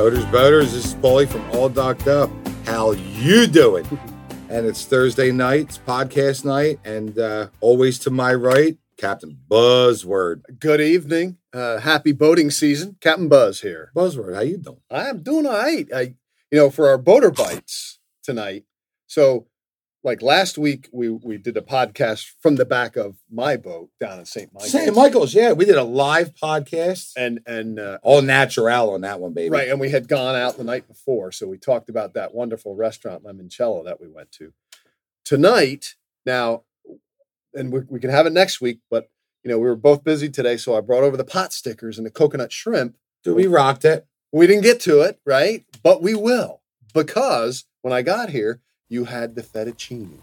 Boaters, boaters, this is Paulie from All Docked Up. How you doing? and it's Thursday night, it's podcast night, and uh, always to my right, Captain Buzzword. Good evening. Uh, happy boating season. Captain Buzz here. Buzzword, how you doing? I am doing all right. I, you know, for our boater bites tonight. So, like last week, we we did a podcast from the back of my boat down in St. Michael's. St. Michael's, yeah, we did a live podcast. And and uh, All natural on that one, baby. right, and we had gone out the night before, so we talked about that wonderful restaurant Limoncello that we went to. Tonight, now, and we, we can have it next week, but you know we were both busy today, so I brought over the pot stickers and the coconut shrimp. Dude, we rocked it. We didn't get to it, right? But we will because when I got here, you had the fettuccine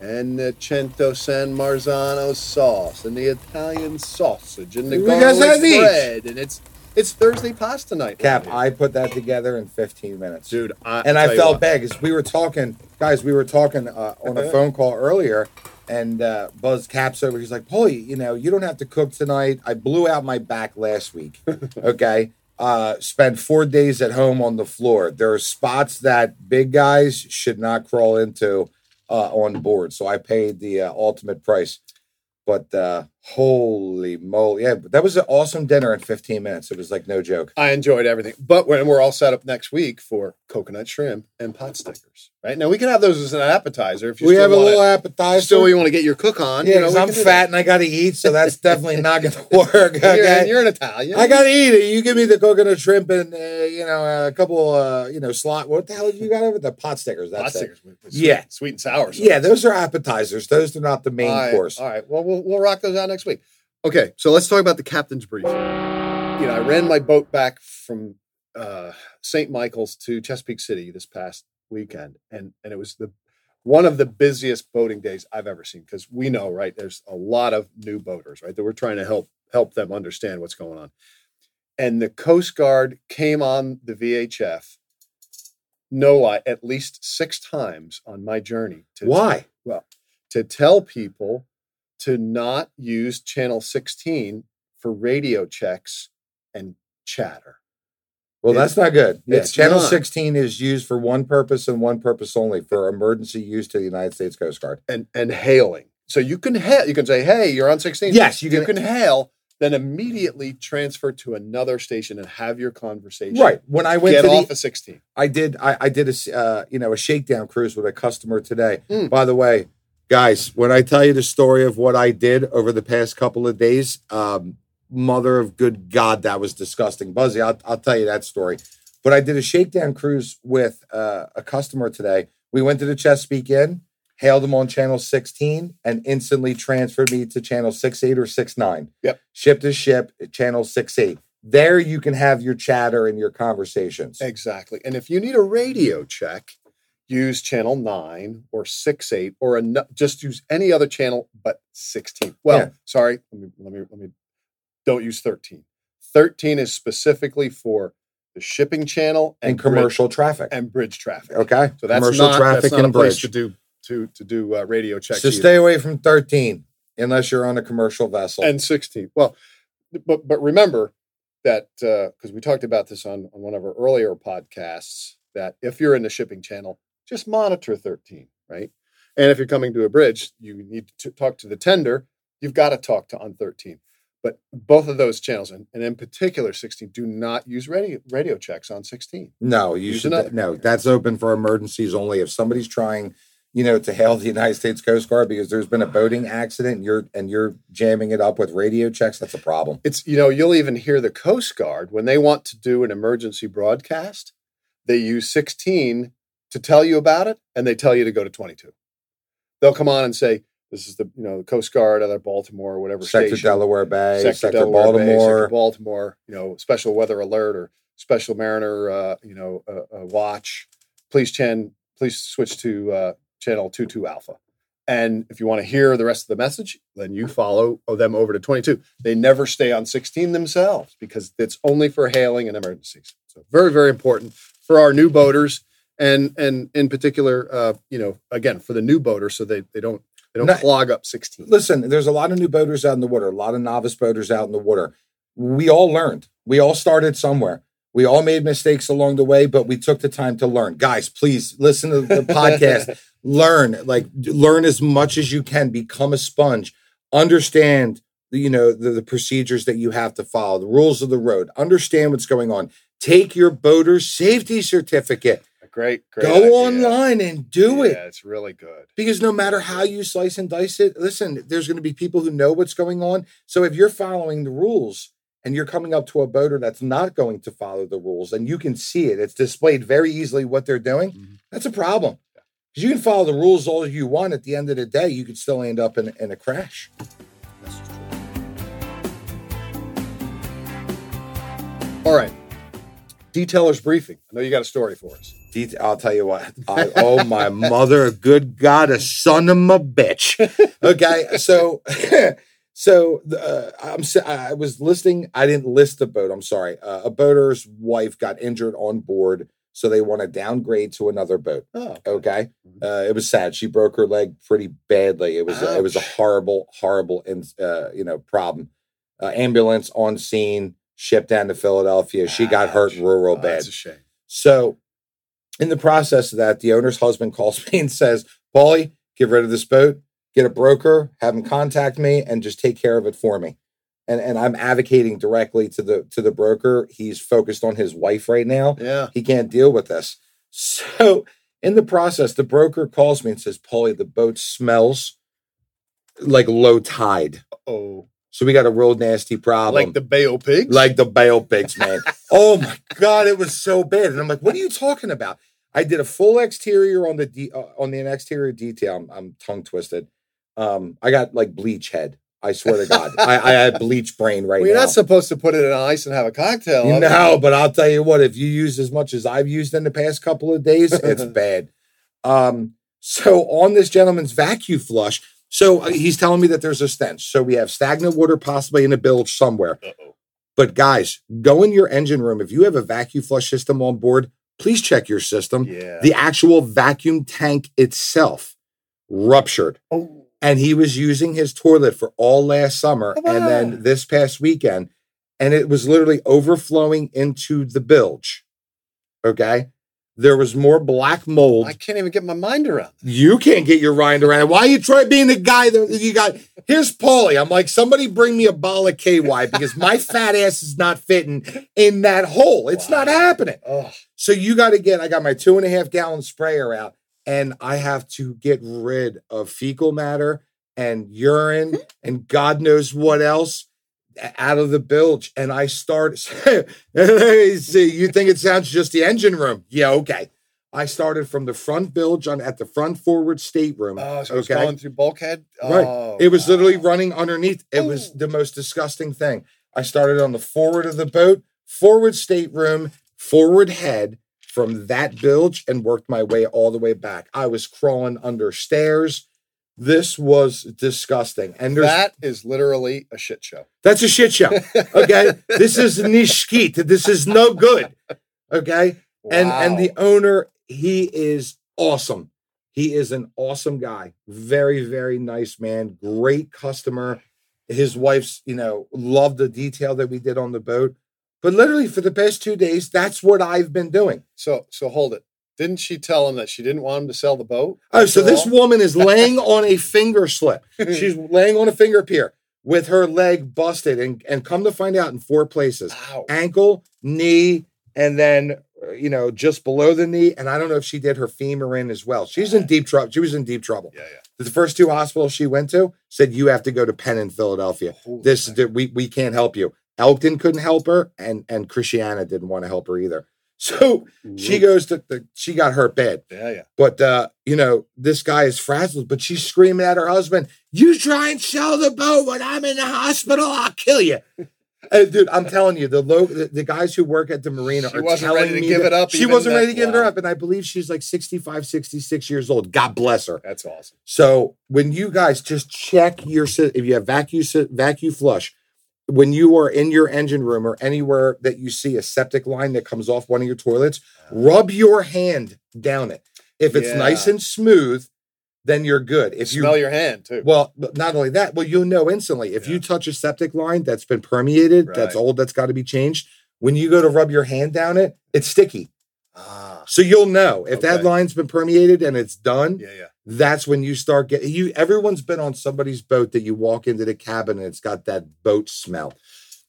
and the cento san marzano sauce and the Italian sausage and the We garlic bread, and it's it's Thursday pasta night. Cap, I put that together in 15 minutes. dude, I, and tell I you felt what, bad because we were talking, guys. We were talking uh, on a phone call earlier, and uh, Buzz Caps over. He's like, "Paulie, you know, you don't have to cook tonight. I blew out my back last week. Okay, uh, spent four days at home on the floor. There are spots that big guys should not crawl into uh, on board. So I paid the uh, ultimate price. But uh, holy moly, yeah, that was an awesome dinner in 15 minutes. It was like no joke. I enjoyed everything. But when we're all set up next week for coconut shrimp and pot stickers, right? Now we can have those as an appetizer if you we still have a little appetizer. still you want to get your cook on. Yeah, you know, I'm fat and I got to eat, so that's definitely not going to work. that. You're, Okay, and you're an Italian. I got to eat it. You give me the coconut shrimp and uh, you know a couple, uh, you know, slot. What the hell did you got over the pot stickers? pot That's it. stickers with Yeah. sweet, sweet and sour. sauce. Yeah, those are appetizers. Those are not the main All right, course. All right. Well, we'll we'll rock those out next week. Okay, so let's talk about the captain's brief. You know, I ran my boat back from uh, St. Michael's to Chesapeake City this past weekend, and and it was the one of the busiest boating days I've ever seen because we know, right? There's a lot of new boaters, right? That we're trying to help help them understand what's going on. And the Coast Guard came on the VHF, no lie, at least six times on my journey to Why? Well to tell people to not use channel 16 for radio checks and chatter. Well, that's not good. Yeah, it's Channel not. 16 is used for one purpose and one purpose only for emergency use to the United States Coast Guard. and and hailing. So you can hail, you can say, "Hey, you're on 16." Yes, you you can- can hail, then immediately transfer to another station and have your conversation. Right. When I went Get to off the, of 16. I did I, I did a uh, you know a shakedown cruise with a customer today. Mm. By the way, guys, when I tell you the story of what I did over the past couple of days, um, mother of good God, that was disgusting. Buzzy, I'll, I'll tell you that story. But I did a shakedown cruise with uh, a customer today. We went to the Chesapeake Inn, hailed him on channel 16, and instantly transferred me to channel 68 or 69. Yep. Ship to ship, channel 68. There you can have your chatter and your conversations. Exactly. And if you need a radio check, use channel 9 or 6 8 or a, just use any other channel but 16. Well, Yeah. sorry, let me let me let me don't use 13. 13 is specifically for the shipping channel and and, bridge- commercial traffic. and bridge traffic. Okay. So that's commercial not, traffic that's not and a place bridge. to do to to do uh, radio checks. So either. stay away from 13 unless you're on a commercial vessel. and 16. Well, but but remember that because we talked about this on on one of our earlier podcasts that if you're in the shipping channel, just monitor 13, right? And if you're coming to a bridge, you need to talk to the tender. You've got to talk to on 13. But both of those channels, and, and in particular 16, do not use radio radio checks on 16. no, you Use should another no. That's open for emergencies only. If somebody's trying, you know, to hail the United States Coast Guard because there's been a boating accident, and you're and you're jamming it up with radio checks. That's a problem. It's you know you'll even hear the Coast Guard when they want to do an emergency broadcast, they use 16 to tell you about it, and they tell you to go to 22. They'll come on and say, "This is the you know the Coast Guard out of Baltimore or whatever Sector station, Delaware Bay, sector, Sector, Delaware Bay, Baltimore. sector Baltimore, you know special weather alert or special mariner, uh, you know uh, uh, watch. Please, Chen, please switch to uh, channel 22 Alpha." And if you want to hear the rest of the message, then you follow them over to 22. They never stay on 16 themselves because it's only for hailing and emergencies. So very, very important for our new boaters and and in particular, uh, you know, again for the new boaters, so they they don't they don't clog up 16. Listen, there's a lot of new boaters out in the water, a lot of novice boaters out in the water. We all learned. We all started somewhere. We all made mistakes along the way, but we took the time to learn. Guys, please listen to the podcast. learn, like learn as much as you can. Become a sponge. Understand, you know, the, the procedures that you have to follow, the rules of the road. Understand what's going on. Take your boater's safety certificate. Great, great. Go idea. online and do it. yeah, it. it's really good. Because no matter how you slice and dice it, listen, there's going to be people who know what's going on. So if you're following the rules and you're coming up to a boater that's not going to follow the rules and you can see it, it's displayed very easily what they're doing, Mhm. that's a problem. Because you can follow the rules all you want. At the end of the day, you could still end up in, in a crash. That's true. All right. Detailer's briefing. I know you got a story for us. Det- I'll tell you what. I, oh my mother, good God, a son of a bitch. Okay, so so uh, I'm I was listing. I didn't list the boat. I'm sorry. Uh, a boater's wife got injured on board, so they want to downgrade to another boat. Oh, Okay, uh, it was sad. She broke her leg pretty badly. It was a, it was a horrible, horrible, in, uh, you know, problem. Uh, ambulance on scene, shipped down to Philadelphia. She got hurt real, real Oh, bad. That's a shame. So, in the process of that, the owner's husband calls me and says, Paulie, get rid of this boat, get a broker, have him contact me, and just take care of it for me. And and I'm advocating directly to the to the broker. He's focused on his wife right now. Yeah. He can't deal with this. So in the process, the broker calls me and says, Paulie, the boat smells like low tide. Oh, So we got a real nasty problem like the Bayo pigs. like the Bale Pigs, man. oh my god, it was so bad. And I'm like, what are you talking about? I did a full exterior on the de- uh, on the exterior detail. I'm, I'm tongue twisted. Um, I got like bleach head. I swear to God, I, I had bleach brain right well, you're now. not supposed to put it in ice and have a cocktail. No, but I'll tell you what, if you use as much as I've used in the past couple of days, it's bad. Um, so on this gentleman's vacuum flush, so uh, he's telling me that there's a stench. So we have stagnant water possibly in a bilge somewhere. Uh-oh. But guys, go in your engine room. If you have a vacuum flush system on board, please check your system. Yeah. The actual vacuum tank itself ruptured. oh. And he was using his toilet for all last summer Oh, and then this past weekend, and it was literally overflowing into the bilge. Okay. There was more black mold. I can't even get my mind around. that. You can't get your mind around. it. Why are you trying being the guy that you got? Here's Paulie. I'm like, somebody bring me a ball of KY because my fat ass is not fitting in that hole. It's not happening. Oh, So you got to get, I got my two and a half gallon sprayer out and I have to get rid of fecal matter and urine hmm? and God knows what else out of the bilge. And I start, see, you think it sounds just the engine room. Yeah, okay. I started from the front bilge on at the front forward stateroom. oh so okay. going through bulkhead. Right. Oh, It was literally running underneath. It was Oh. the most disgusting thing. I started on the forward of the boat, forward stateroom, forward head from that bilge and worked my way all the way back. I was crawling under stairs. This was disgusting. And That is literally a shit show. that's a shit show. Okay. this is nishkit. This is no good. Okay and and the owner he is awesome he is an awesome guy very very nice man great customer his wife's you know loved the detail that we did on the boat but literally for the past two days that's what i've been doing so so hold it. Didn't she tell him that she didn't want him to sell the boat? oh so this all? woman is laying on a finger slip she's laying on a finger pier with her leg busted and and come to find out in four places Ow. ankle, knee, and then uh, you know just below the knee. And I don't know if she did her femur in as well. She's in deep trouble. She was in deep trouble. Yeah, yeah. The first two hospitals she went to said you have to go to Penn in Philadelphia. Holy This mackerel. we we can't help you. Elkton couldn't help her, and and Christiana didn't want to help her either. So she goes to the she got hurt bad. Yeah, yeah. But uh, you know, this guy is frazzled, but she's screaming at her husband, You try and sell the boat when I'm in the hospital, I'll kill you. Uh, dude, I'm telling you, the low the, the guys who work at the marina She are wasn't telling ready to me give that- it up She wasn't ready to give it up. And I believe she's like 65, 66 years old. God bless her. That's awesome. So when you guys just check your if you have vacuum vacuum flush, when you are in your engine room or anywhere that you see a septic line that comes off one of your toilets, rub your hand down it. If it's Yeah. nice and smooth, then you're good. If you Smell your hand too. well, not only that, well, you'll know instantly. If you touch a septic line that's been permeated, that's old, that's got to be changed. when you go to rub your hand down it, it's sticky. Ah, So you'll know if that line's been permeated and it's done. yeah, yeah. That's when you start getting you. Everyone's been on somebody's boat that you walk into the cabin and it's got that boat smell,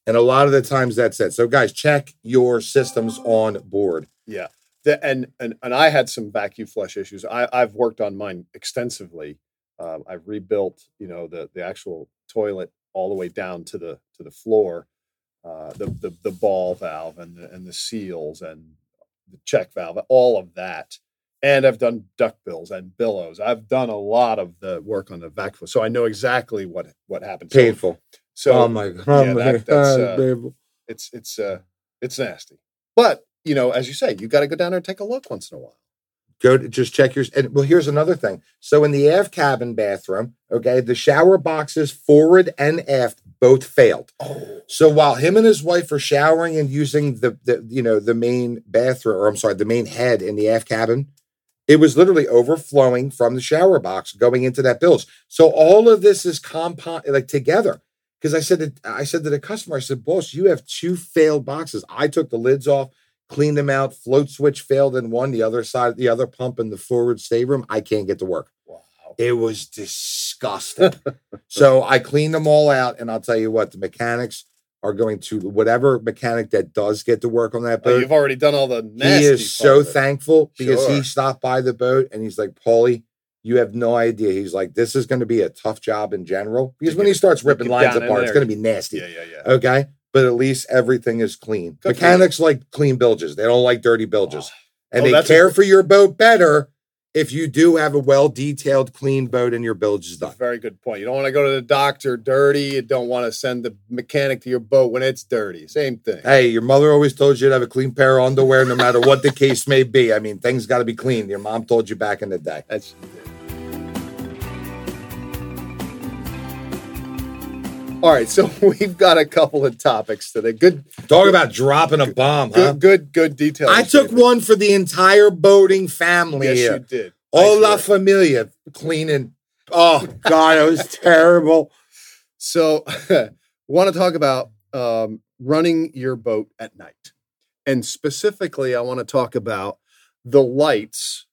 and a lot of the times that's it. So guys, check your systems on board. Yeah. The, and, and and I had some vacuum flush issues. I, I've worked on mine extensively. Um, I've rebuilt, you know, the the actual toilet all the way down to the to the floor, uh, the, the the ball valve and the, and the seals and the check valve, all of that. And I've done duck bills and bellows. I've done a lot of the work on the vacuum, so I know exactly what what happened. Painful. So, oh my god. yeah, that- that's, God, uh, it's it's uh it's nasty. But you know, as you say, you got to go down there and take a look once in a while. go to just check your and well here's another thing so in the aft cabin bathroom okay the shower boxes forward and aft both failed Oh, so while him and his wife are showering and using the, the you know the main bathroom or i'm sorry the main head in the aft cabin it was literally overflowing from the shower box going into that bilge so all of this is compound like together because i said that i said to the customer i said boss you have two failed boxes i took the lids off cleaned them out. Float switch failed in one, the other side, the other pump in the forward stateroom. I can't get to work. wow. It was disgusting. so I cleaned them all out, and I'll tell you what, the mechanics are going to whatever mechanic that does get to work on that Oh, boat. you've already done all the nasty. he is so thankful because he stopped by the boat and he's like, Paulie, you have no idea. He's like, this is going to be a tough job in general because when get- he starts ripping lines apart, it's going to be nasty. Yeah, yeah, yeah. Okay. But at least everything is clean. Good Mechanics like clean bilges. They don't like dirty bilges. Ah. And Oh, they that's a care for your boat better if you do have a well detailed, clean boat and your bilge is That's done. a very good point. You don't want to go to the doctor dirty. You don't want to send the mechanic to your boat when it's dirty. Same thing. Hey, your mother always told you to have a clean pair of underwear no matter what the case may be. I mean, things got to be clean. Your mom told you back in the day. That's all right. So we've got a couple of topics today. Good, Talk about dropping a bomb, huh? good, good, good details. I took David. one for the entire boating family Yes, you did. All La. Familia cleaning. Oh, God, it was terrible. So, want to talk about um, running your boat at night, and specifically, I want to talk about the lights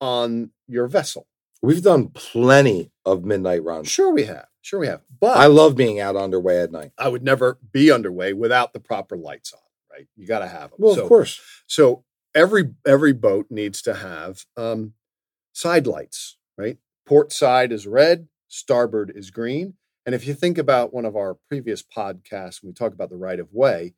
on your vessel. We've done plenty of midnight runs. Sure, we have. Sure, we have. But I love being out underway at night. I would never be underway without the proper lights on. Right? You got to have them. Well, so, of course. So every every boat needs to have um, side lights. Right? Port side is red, starboard is green. And if you think about one of our previous podcasts, when we talk about the right of way,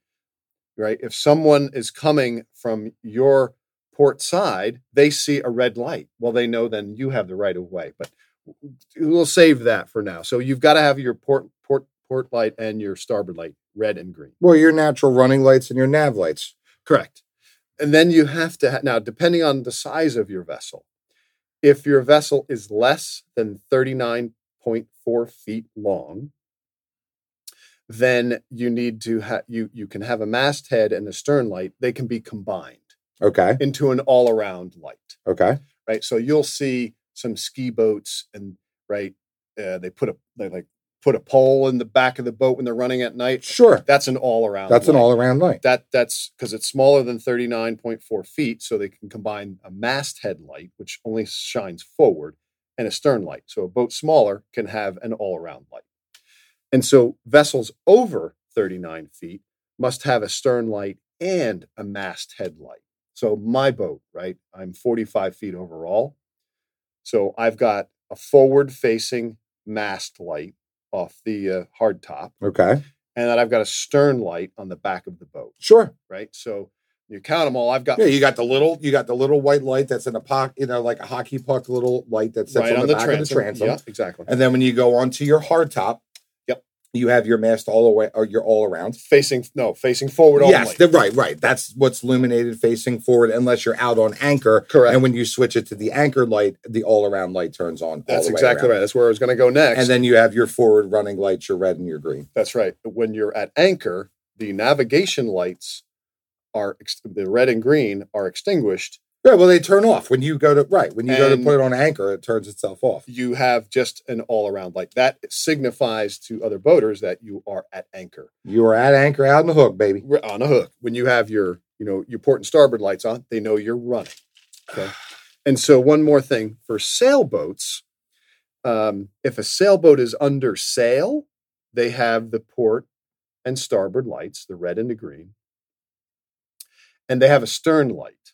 right? If someone is coming from your port side, they see a red light. Well, they know then you have the right of way. But we'll save that for now. So you've got to have your port port port light and your starboard light red and green. Well, your natural running lights and your nav lights. Correct. And then you have to ha- now, depending on the size of your vessel, if your vessel is less than 39.4 feet long, then you need to have you you can have a masthead and a stern light. They can be combined Okay. into an all-around light, Okay. right? So you'll see some ski boats and right, uh, they put a they like put a pole in the back of the boat when they're running at night. Sure. That's an all-around. That's an all around light. that that's because it's smaller than 39.4 feet so they can combine a masthead light which only shines forward and a stern light so a boat smaller can have an all-around light and so vessels over 39 feet must have a stern light and a masthead light so my boat right i'm 45 feet overall so i've got a forward facing mast light off the uh, hard top Okay. and then I've got a stern light on the back of the boat, Sure. right? So you count them all. I've got Yeah, you got the little, you got the little white light that's in a pocket, you know, like a hockey puck little light that sits right on, on the, back transom. of the transom. Yeah, exactly. And then when you go onto your hard top, Yep. You have your mast all the way or your all around. Facing no, facing forward only. Yes, the, right, right. That's what's illuminated facing forward, unless you're out on anchor. Correct. And when you switch it to the anchor light, the all around light turns on. all That's the way exactly around. right. That's where I was going to go next. And then you have your forward running lights, your red and your green. that's right. When you're at anchor, the navigation lights are the red and green are extinguished, Yeah, well, they turn off when you go to right when you go to put it on anchor. It turns itself off. You have just an all around light that signifies to other boaters that you are at anchor. You are at anchor out in the hook, baby. We're on a hook. When you have your, you know, your port and starboard lights on, they know you're running. Okay. And so one more thing for sailboats, um, if a sailboat is under sail, they have the port and starboard lights, the red and the green, and they have a stern light,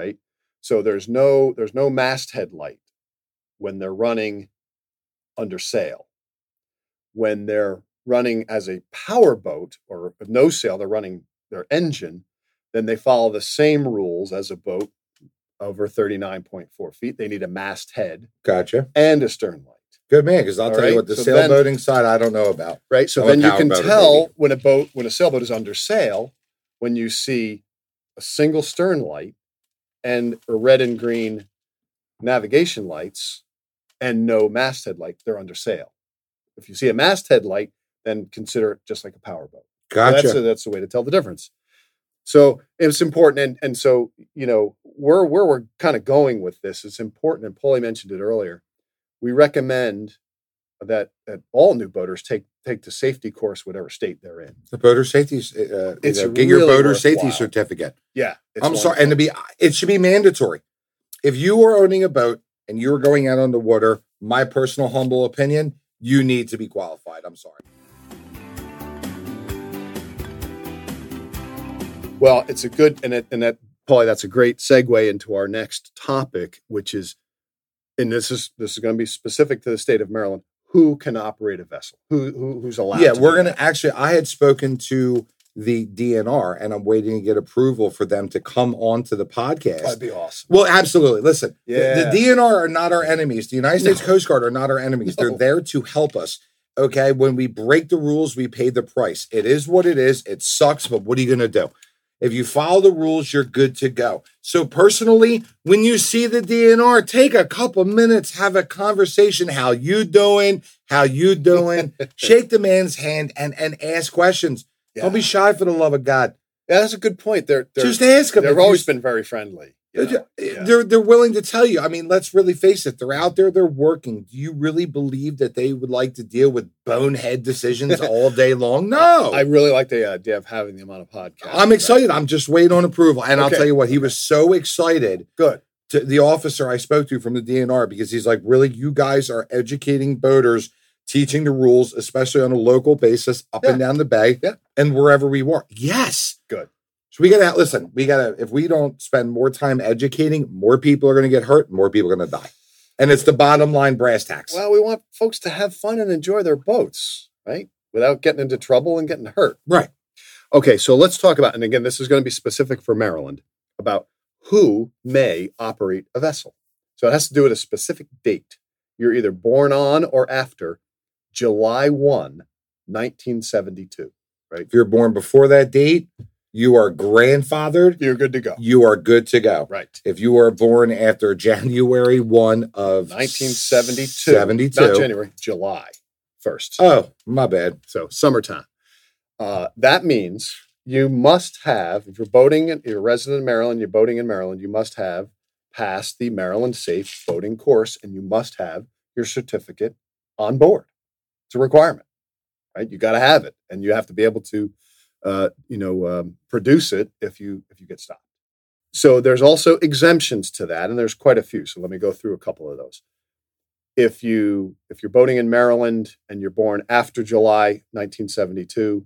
right? So there's no there's no masthead light when they're running under sail. When they're running as a power boat or with no sail, they're running their engine, then they follow the same rules as a boat over 39.4 feet. They need a masthead Gotcha. and a stern light, Good man. Because I'll All tell right, you what the so then- sailboating side I don't know about. right? So I'm then you can tell baby. when a boat, when a sailboat is under sail, when you see a single stern light and a red and green navigation lights and no masthead light, they're under sail. If you see a masthead light, then consider it just like a power boat. So Gotcha. That's a, that's the way to tell the difference. So it's important, and and so you know where where we're kind of going with this. It's important, and Paulie mentioned it earlier. We recommend that that all new boaters take take the safety course, whatever state they're in. the boater safety. Uh, It's you know, get your really boater safety certificate. Yeah, I'm sorry, and to be it should be mandatory. If you are owning a boat and you are going out on the water, my personal humble opinion, you need to be qualified. I'm sorry. Well, it's a good and it, and that Paulie, that's a great segue into our next topic, which is, and this is this is going to be specific to the state of Maryland. Who can operate a vessel? Who, who who's allowed? yeah, to we're gonna that? actually. I had spoken to the DNR, and I'm waiting to get approval for them to come onto the podcast. That'd be awesome. Well, absolutely. Listen, the- Yeah. the, DNR are not our enemies. The United States No. Coast Guard are not our enemies. They're there to help us. Okay. When we break the rules, we pay the price. It is what it is. It sucks, but what are you going to do? If you follow the rules, you're good to go. So, personally, when you see the DNR, take a couple minutes, have a conversation. How you doing? How you doing? Shake the man's hand and and ask questions. Don't be shy for the love of God. Yeah, that's a good point. They're, they're Just ask them. they've you always been very friendly. They're. Eh, yeah. they're they're willing to tell you. I mean, let's really face it. They're out there. They're working. Do you really believe that they would like to deal with bonehead decisions all day long? No. I really like the idea of having them on a podcast. I'm excited. I'm just waiting on approval. And I'll tell you what, he was so excited. Good. To the officer I spoke to from the DNR because he's like, really, you guys are educating boaters, teaching the rules, especially on a local basis, up and down the bay, Yeah. and wherever we work. Yes. Good. So we gotta listen. We gotta. If we don't spend more time educating, more people are gonna get hurt. More people are gonna die, and it's the bottom line brass tacks. Well, we want folks to have fun and enjoy their boats, right? Without getting into trouble and getting hurt. right. Okay, so let's talk about, and again, this is going to be specific for Maryland, about who may operate a vessel. So it has to do with a specific date. You're either born on or after July 1, 1972. right? If you're born before that date, you are grandfathered. You're good to go. You are good to go. Right. If you are born after January one of 1972. seventy-two. Not January, July 1st. Oh, my bad. So summertime. Uh, that means you must have, if you're boating, in, you're a resident in Maryland, you're boating in Maryland, you must have passed the Maryland Safe Boating course, and you must have your certificate on board. It's a requirement, right? You got to have it, and you have to be able to, uh, you know, um, produce it if you if you get stopped. So there's also exemptions to that, and there's quite a few. So let me go through a couple of those if you if you're boating in Maryland and you're born after July 1972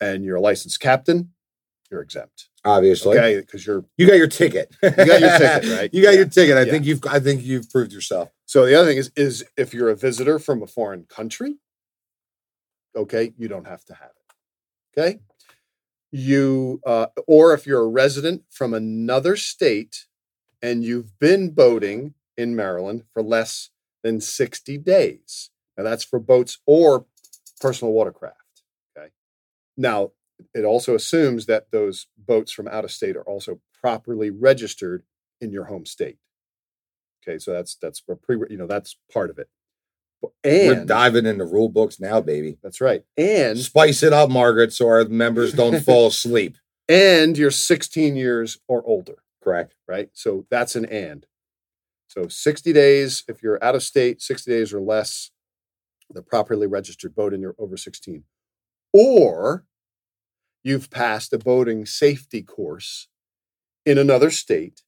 and you're a licensed captain, you're exempt. Obviously, Okay, because you're you got your ticket. You got your ticket, right? You got Yeah. your ticket. I Yeah. think you've. I think you've proved yourself. so the other thing is is if you're a visitor from a foreign country, okay, you don't have to have it. Okay. You uh, or if you're a resident from another state and you've been boating in Maryland for less than 60 days. Now that's for boats or personal watercraft. Okay. Now it also assumes that those boats from out of state are also properly registered in your home state. Okay, so that's that's a pre you know that's part of it. We're diving into rule books now, baby. that's right. And Spice it up, Margaret, so our members don't fall asleep. and you're 16 years or older. Correct. right? So that's an and. So 60 days, if you're out of state, 60 days or less, the properly registered boat and you're over 16. Or you've passed a boating safety course in another state.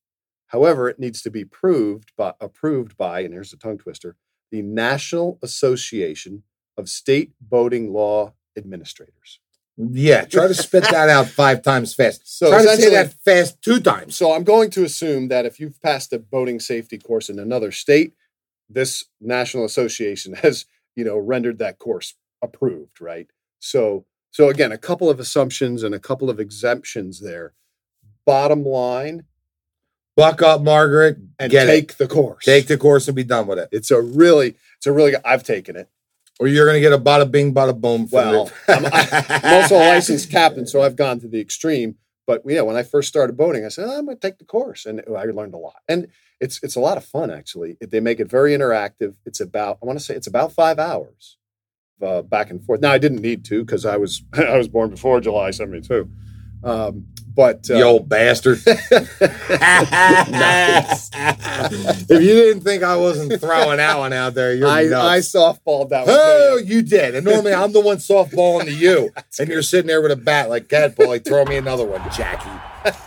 However, it needs to be proved by, approved by, and here's the tongue twister, the National Association of State Boating Law Administrators. Yeah, try to spit that out five times fast. So try to say that fast two times. So I'm going to assume that if you've passed a boating safety course in another state, this national association has, you know, rendered that course approved, right? So so again, a couple of assumptions and a couple of exemptions there. Bottom line, Buck up, Margaret, and get take it. the course. Take the course and be done with it. it's a really, it's a really. I've taken it. Or you're gonna get a bada bing, bada boom. from Well. I'm, I'm also a licensed captain, so I've gone to the extreme. But yeah, when I first started boating, I said "Oh, I'm going to take the course, and I learned a lot. And it's it's a lot of fun actually. They make it very interactive. It's about I want to say it's about five hours, uh, back and forth. Now I didn't need to because I was I was born before July '72. Um, but uh, you old bastard. If you didn't think I wasn't throwing that one out there, you're I, I softballed that one. Oh, you did. And normally I'm the one softballing to you. and you're sitting there with a bat like, God, boy, throw me another one, Jackie.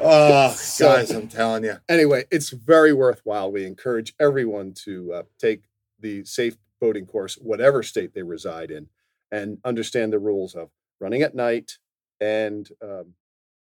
Oh, So- guys, I'm telling you. anyway, it's very worthwhile. We encourage everyone to uh, take the safe boating course, whatever state they reside in, and understand the rules of running at night and um,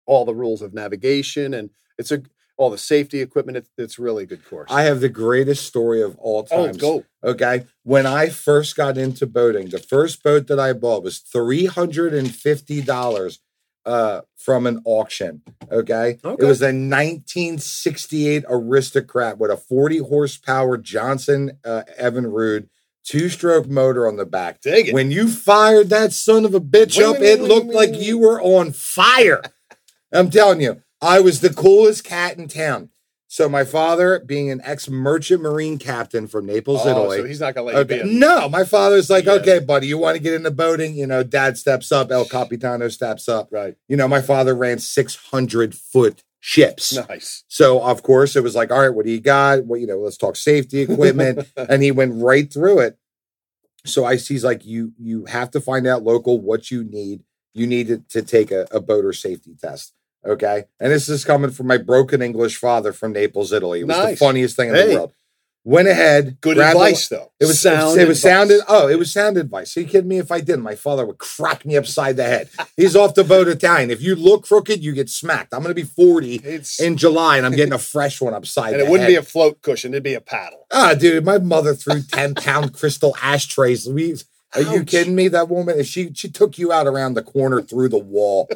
all the rules of navigation. And it's a all the safety equipment. It's, it's really good course. I have the greatest story of all oh, go. Okay. When I first got into boating, the first boat that I bought was $350 uh, from an auction. Okay. Okay. It was a 1968 Aristocrat with a 40 horsepower Johnson uh, Evinrude two stroke motor on the back. Dig it. When you fired that son of a bitch Wing, up, wing, it wing, looked like you were on fire. I'm telling you, I was the coolest cat in town. So my father, being an ex merchant marine captain from Naples, Oh, Italy. so he's not to let you be. A, No, my father's like, Yeah. okay, buddy, you want to get into boating? You know, dad steps up, El Capitano steps up. right. You know, my father ran 600 foot ships. Nice. So, of course, it was like, all right, what do you got? Well, you know, let's talk safety equipment. and he went right through it. So I he's like, you you have to find out local what you need. You need to, to take a, a boater safety test. Okay. And this is coming from my broken English father from Naples, Italy. It was Nice. the funniest thing in Hey. the world. Went ahead, Good grabbed a- advice, though. it was sound. It was advice. sounded. Oh, it was sound advice. Are you kidding me? If I didn't, my father would crack me upside the head. He's off the boat Italian. If you look crooked, you get smacked. I'm going to be 40 It's, in July, and I'm getting a fresh one upside. and it wouldn't head. be a float cushion; it'd be a paddle. Ah, dude, my mother threw 10 pound crystal ashtrays. We, are you kidding me? That woman, if she she took you out around the corner through the wall.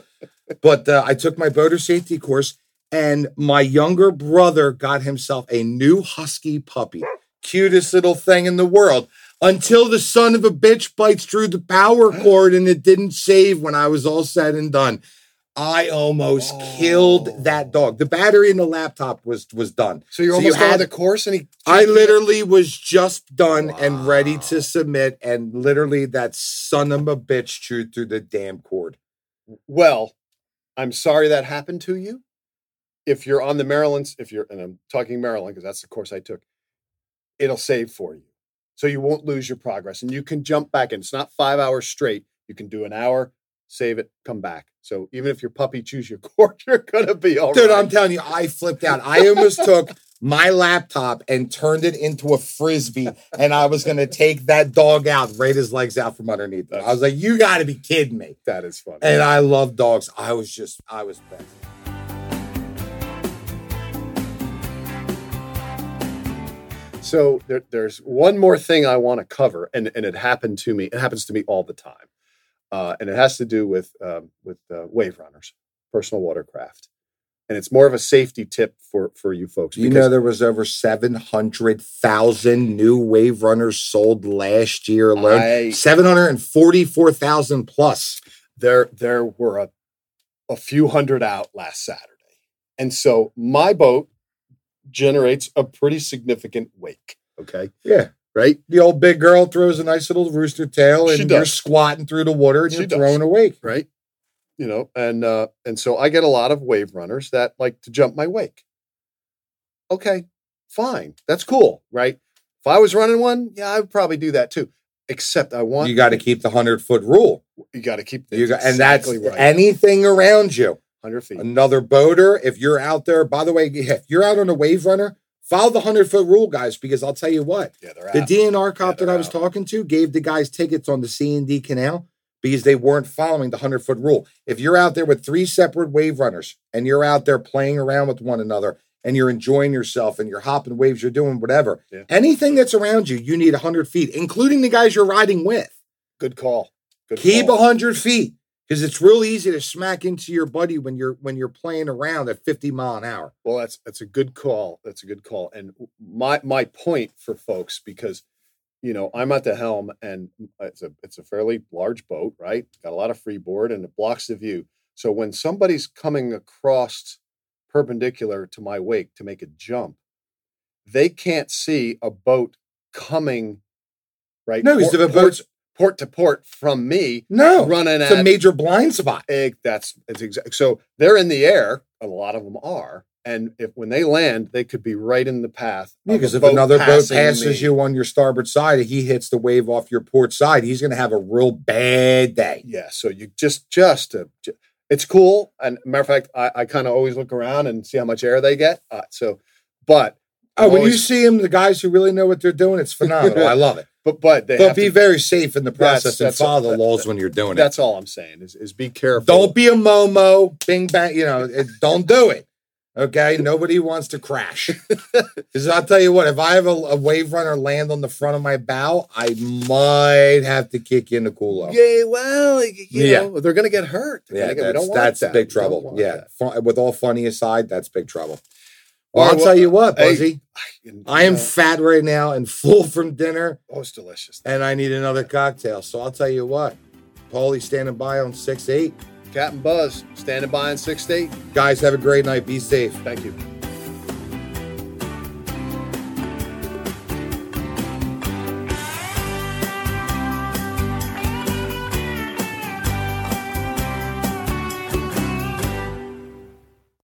But uh, I took my boater safety course, and my younger brother got himself a new husky puppy. Cutest little thing in the world. Until the son of a bitch bites through the power cord and it didn't save when I was all said and done. I almost Oh. killed that dog. The battery in the laptop was was done. So you're So you almost done had- the course, and he. I literally was just done and ready to submit, and literally that son of a bitch chewed through the damn cord. Well, I'm sorry that happened to you. If you're on the Maryland, if you're, and I'm talking Maryland because that's the course I took, it'll save for you. So you won't lose your progress and you can jump back in. It's not five hours straight. You can do an hour, save it, come back. So even if your puppy chews your cord, you're going to be all Dude, right. I'm telling you, I flipped out. I almost took my laptop and turned it into a frisbee, and I was going to take that dog out, right his legs out from underneath. I was like, "You got to be kidding me!" that is funny. And I love dogs. I was just, I was best. So there, there's one more thing I want to cover, and, and it happened to me. It happens to me all the time, uh, and it has to do with um, with uh, wave runners, personal watercraft, and it's more of a safety tip for for you folks. You know, there was over seven hundred thousand new wave runners sold last year alone. Seven hundred and forty-four thousand plus. there there were a, a few hundred out last Saturday, and so my boat generates a pretty significant wake. Okay, Yeah. right? The old big girl throws a nice little rooster tail, and you're squatting through the water and She you're does. throwing awake. right? You know, and uh, and so I get a lot of wave runners that like to jump my wake. Okay, fine. That's cool, right? If I was running one, yeah, I would probably do that too. Except I want You got to keep the hundred foot rule. you got to keep You got, and exactly that's right. anything around you. Hundred feet. Another boater, if you're out there, by the way, if you're out on a wave runner, follow the hundred foot rule, guys, because I'll tell you what, Yeah, they're the out. DNR cop Yeah, that I was out. talking to gave the guys tickets on the C and D canal because they weren't following the hundred foot rule. If you're out there with three separate wave runners and you're out there playing around with one another and you're enjoying yourself and you're hopping waves, you're doing whatever, Yeah. anything that's around you, you need hundred feet, including the guys you're riding with. Good call. Good Keep call. a hundred feet because it's real easy to smack into your buddy when you're when you're playing around at 50 mile an hour. Well, that's that's a good call. That's a good call. And my my point for folks because you know I'm at the helm and uh, it's a it's a fairly large boat, right? Got a lot of freeboard and it blocks the view. So when somebody's coming across perpendicular to my wake to make a jump, they can't see a boat coming right. No, because the boat's port to port from me no, running it's at a major blind spot. Eh, that's it's exact. So they're in the air. A lot of them are, and if when they land, they could be right in the path. Because if another boat passes me. you on your starboard side and he hits the wave off your port side, he's going to have a real bad day. yeah. So you just just ju- it's cool. And matter of fact, I, I kind of always look around and see how much air they get. Uh, so, but Oh, when you see them, the guys who really know what they're doing, it's phenomenal. I love it. But but they have be to, very safe in the That's- process and that's all- follow the that- laws when you're doing it. That's all I'm saying is is be careful. Don't be a Momo, bing bang. You know, it, don't do it. Okay, nobody wants to crash. Because I'll tell you what, if I have a, a wave runner land on the front of my bow, I might have to kick you in the culo. Yeah, well, you Yeah. know, they're going to get hurt. They're Yeah, gonna get- that's, that's that. big trouble. Yeah, that. Fun, with all funny aside, that's big trouble. Well, I'll tell you what, hey, Buzzy, And, I am uh, fat right now and full from dinner, oh, it's delicious. and I need another cocktail. So I'll tell you what, Paulie standing by on six eight. Captain Buzz standing by on six eight. Guys, have a great night. Be safe. Thank you.